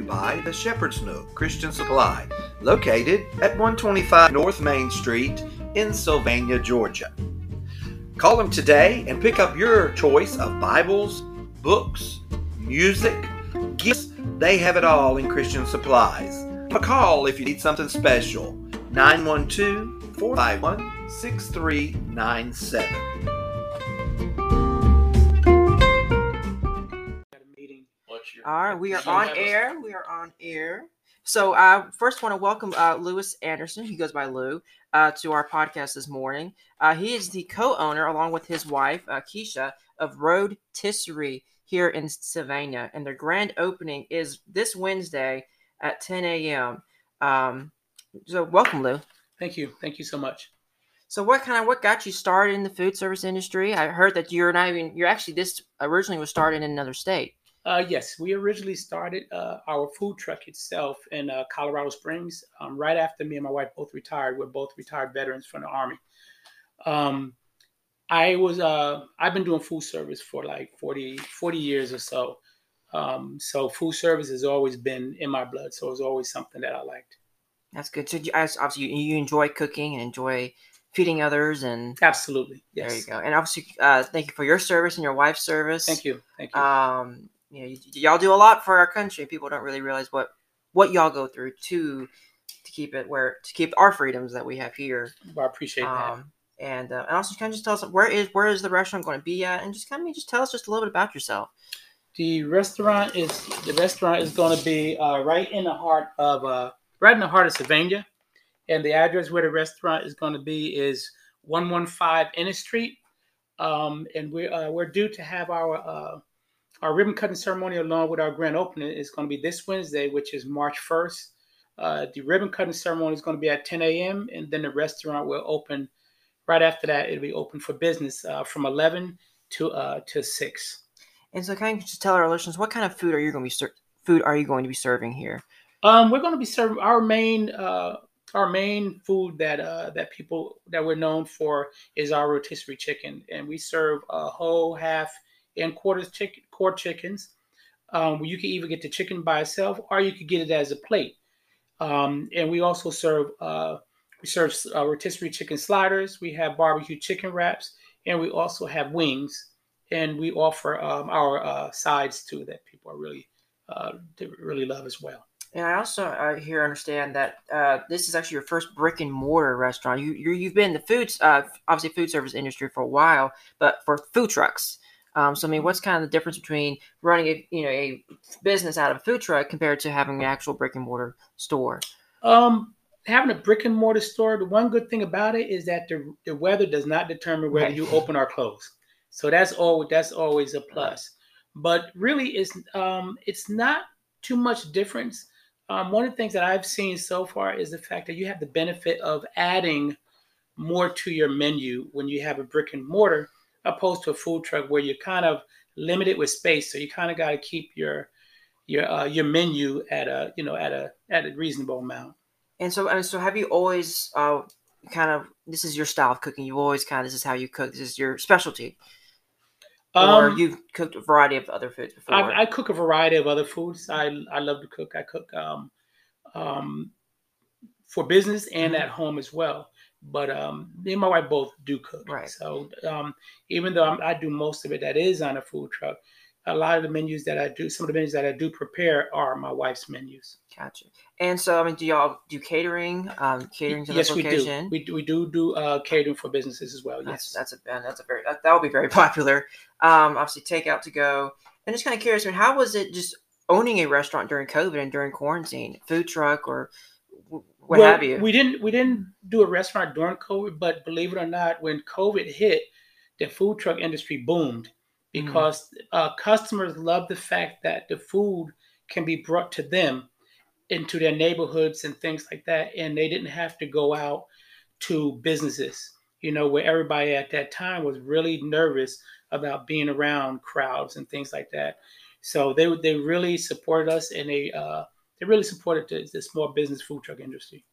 you by the Shepherd's Nook Christian Supply, located at 125 North Main Street in Sylvania, Georgia. Call them today and pick up your choice of Bibles, books, music, gifts. They have it all in Christian Supplies. A call if you need something special. 912 451 6397. All right, we are on air. We are on air. So, I uh, first want to welcome uh, Lewis Anderson, he goes by Lou, uh, to our podcast this morning. Uh, he is the co-owner, along with his wife uh, Keisha, of Road Tisserie here in Sylvania, and their grand opening is this Wednesday at 10 a.m. Um, so, welcome, Lou. Thank you. Thank you so much. So, what kind of what got you started in the food service industry? I heard that you're not even you're actually this originally was started in another state. Uh, yes, we originally started uh, our food truck itself in uh, Colorado Springs. Um, right after me and my wife both retired, we're both retired veterans from the Army. Um, I was uh, I've been doing food service for like 40, 40 years or so. Um, so food service has always been in my blood. So it was always something that I liked. That's good. So you, obviously you, you enjoy cooking and enjoy feeding others and absolutely yes. There you go. And obviously, uh, thank you for your service and your wife's service. Thank you. Thank you. Um, you know, y- y'all do a lot for our country. People don't really realize what what y'all go through to to keep it where to keep our freedoms that we have here. Well, I appreciate um, that. And, uh, and also, kind of just tell us where is where is the restaurant going to be at, and just kind of just tell us just a little bit about yourself. The restaurant is the restaurant is going to be uh, right in the heart of uh, right in the heart of Sylvania, and the address where the restaurant is going to be is one one five Ennis Street, um, and we're uh, we're due to have our uh, our ribbon cutting ceremony, along with our grand opening, is going to be this Wednesday, which is March 1st. Uh, the ribbon cutting ceremony is going to be at 10 a.m., and then the restaurant will open right after that. It'll be open for business uh, from 11 to uh, to 6. And so, can you just tell our listeners what kind of food are you going to be ser- food are you going to be serving here? Um, we're going to be serving our main uh, our main food that uh, that people that we're known for is our rotisserie chicken, and we serve a whole half and quarters chicken, quarter chickens. Um, you can either get the chicken by itself or you could get it as a plate. Um, and we also serve uh, we serve uh, rotisserie chicken sliders. We have barbecue chicken wraps, and we also have wings. And we offer um, our uh, sides too that people are really uh, really love as well. And I also uh, here understand that uh, this is actually your first brick and mortar restaurant. You you have been in the foods uh, obviously food service industry for a while, but for food trucks. Um, so I mean, what's kind of the difference between running a you know a business out of a food truck compared to having an actual brick and mortar store? Um, having a brick and mortar store, the one good thing about it is that the the weather does not determine whether right. you open or close. So that's all that's always a plus. But really, it's um, it's not too much difference. Um, one of the things that I've seen so far is the fact that you have the benefit of adding more to your menu when you have a brick and mortar opposed to a food truck where you're kind of limited with space. So you kind of got to keep your your uh, your menu at a you know at a at a reasonable amount. And so and so, have you always uh, kind of this is your style of cooking? You always kind of this is how you cook. This is your specialty. Or um, you've cooked a variety of other foods before? I, I, cook a variety of other foods. I I love to cook. I cook um, um, for business and mm-hmm. at home as well. But um, me and my wife both do cook. Right. So um, even though I'm, i do most of it that is on a food truck, a lot of the menus that I do, some of the menus that I do prepare are my wife's menus. Gotcha. And so, I mean, do y'all do catering? Um, catering to yes, location? we do. We do, we do do uh, catering for businesses as well. That's, yes, that's a that's a very that, that will be very popular. Um, obviously, takeout to go. And just kind of curious, I mean, how was it just owning a restaurant during COVID and during quarantine, food truck or what well, have you. We didn't we didn't do a restaurant during COVID, but believe it or not, when COVID hit, the food truck industry boomed mm-hmm. because mm uh, customers love the fact that the food can be brought to them into their neighborhoods and things like that, and they didn't have to go out to businesses. You know, where everybody at that time was really nervous about being around crowds and things like that. So they they really supported us, and they uh, they really supported the, the small business food truck industry.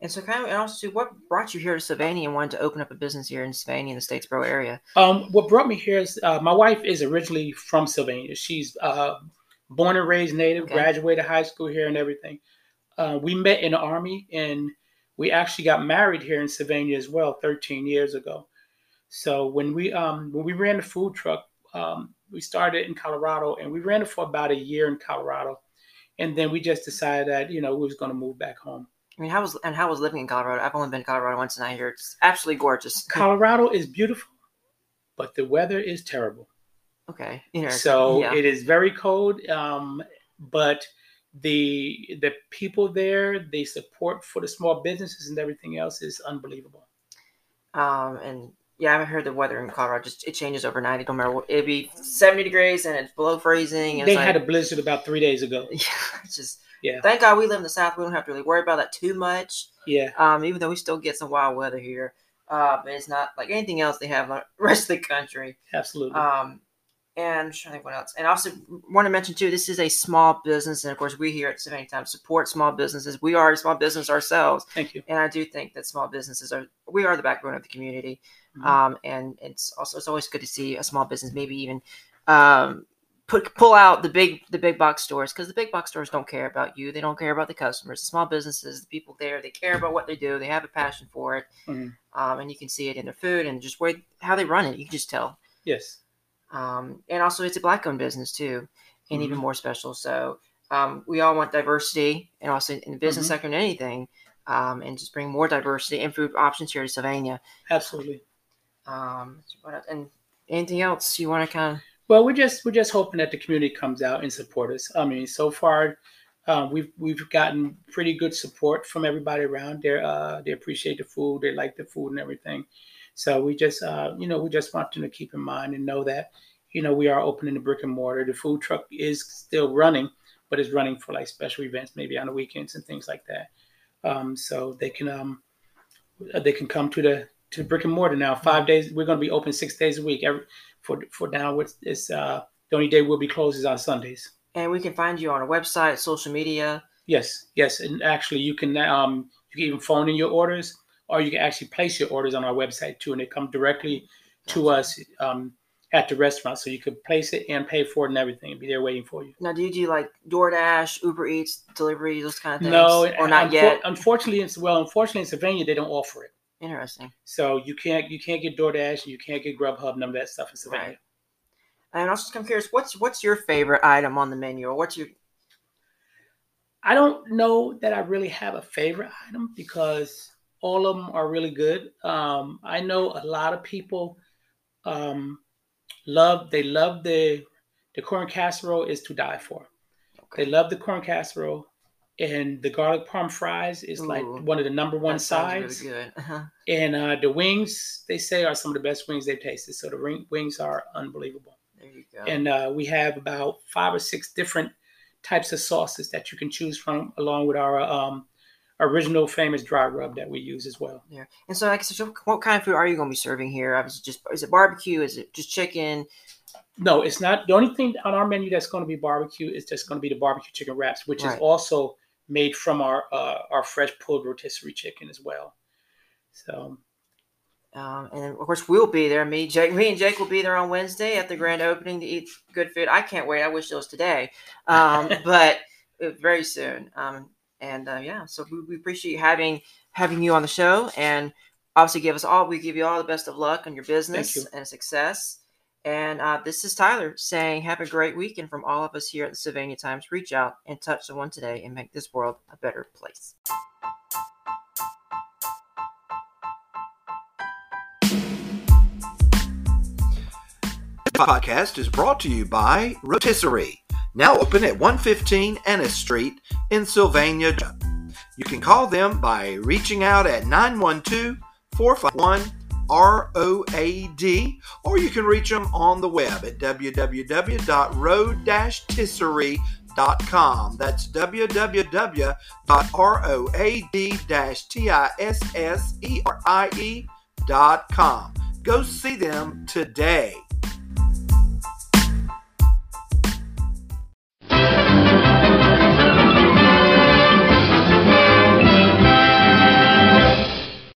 And so, kind of, and also, what brought you here to Sylvania and wanted to open up a business here in Sylvania in the Statesboro area? Um, what brought me here is uh, my wife is originally from Sylvania. She's uh, born and raised native, Okay. graduated high school here and everything. Uh, we met in the army, and we actually got married here in Sylvania as well, 13 years ago. So when we um, when we ran the food truck, um, we started in Colorado, and we ran it for about a year in Colorado, and then we just decided that you know we was going to move back home. I mean, how was and how was living in Colorado? I've only been to Colorado once, and I hear it's absolutely gorgeous. Colorado is beautiful, but the weather is terrible. Okay. So yeah. it is very cold, um, but the the people there, the support for the small businesses and everything else is unbelievable. Um, and yeah, I haven't heard the weather in Colorado just it changes overnight. It don't matter what it'd be seventy degrees and it's below freezing. And They had a blizzard about three days ago. yeah, it's just Yeah. Thank God we live in the South. We don't have to really worry about that too much. Yeah, Um, even though we still get some wild weather here, uh, but it's not like anything else they have in the rest of the country. absolutely. Um, and I'm trying to think what else. And also want to mention too, this is a small business, and of course we here at Sylvania Times support small businesses. We are a small business ourselves, Thank you. and I do think that small businesses are we are the backbone of the community. Mhm. Um, and it's also it's always good to see a small business maybe even um, put pull out the big the big box stores because the big box stores don't care about you. They don't care about the customers. The small businesses, the people there, they care about what they do. They have a passion for it, Mhm. um, and you can see it in their food and just way how they run it. You can just tell. Yes. Um, and also, it's a black owned business too, and even Mhm. more special. So um, we all want diversity, and also in the business Mhm. sector and anything, um, and just bring more diversity and food options here to Sylvania. Absolutely. Um, and anything else you want to kind of? Well, we're just we're just hoping that the community comes out and support us. I mean, so far, uh, we've we've gotten pretty good support from everybody around. They uh, they appreciate the food, they like the food and everything. So we just uh, you know we just want them to keep in mind and know that you know we are opening the brick and mortar. The food truck is still running, but it's running for like special events, maybe on the weekends and things like that. Um, so they can um, they can come to the to the brick and mortar now. Five days. We're going to be open six days a week. Every for for now it's, it's uh the only day we'll be closed is on sundays And we can find you on a website, social media. yes yes and actually you can um you can even phone in your orders or you can actually place your orders on our website too and they come directly to us um at the restaurant so you could place it and pay for it and everything and be there waiting for you Now, do you do like DoorDash, Uber Eats, delivery, those kind of things? no or not unfor- yet. unfortunately it's well unfortunately in Sylvania they don't offer it Interesting. so you can't you can't get DoorDash you can't get Grubhub none of that stuff in Sylvania Right. And I'm just curious, what's what's your favorite item on the menu, or what's your I don't know that I really have a favorite item because all of them are really good. Um, I know a lot of people um, love they love the the corn casserole is to die for. They love the corn casserole, and the garlic parm fries is like one of the number one sides. Really good. Uh-huh. And uh, the wings they say are some of the best wings they've tasted. So the ring, wings are unbelievable. There you go. And uh, we have about five or six different types of sauces that you can choose from, along with our um, original famous dry rub that we use as well. Yeah. And so, like, so what kind of food are you going to be serving here? Obviously, just is it barbecue? Is it just chicken? No, it's not. The only thing on our menu that's going to be barbecue is just going to be the barbecue chicken wraps, which Right. is also made from our uh, our fresh pulled rotisserie chicken as well. So Um, and of course, we'll be there. Me, Jake, me, and Jake will be there on Wednesday at the grand opening to eat good food. I can't wait. I wish it was today, um, but uh, very soon. Um, and uh, yeah, so we, we appreciate having having you on the show, and obviously give us all. We give you all the best of luck on your business you. and success. And uh, this is Tyler saying, "Have a great weekend from all of us here at the Sylvania Times. Reach out and touch someone today, and make this world a better place." This podcast is brought to you by Rotisserie, now open at 115 Ennis Street in Sylvania. You can call them by reaching out at 912 451 ROAD, or you can reach them on the web at www.road-tisserie.com. That's www.road-tisserie.com. Go see them today.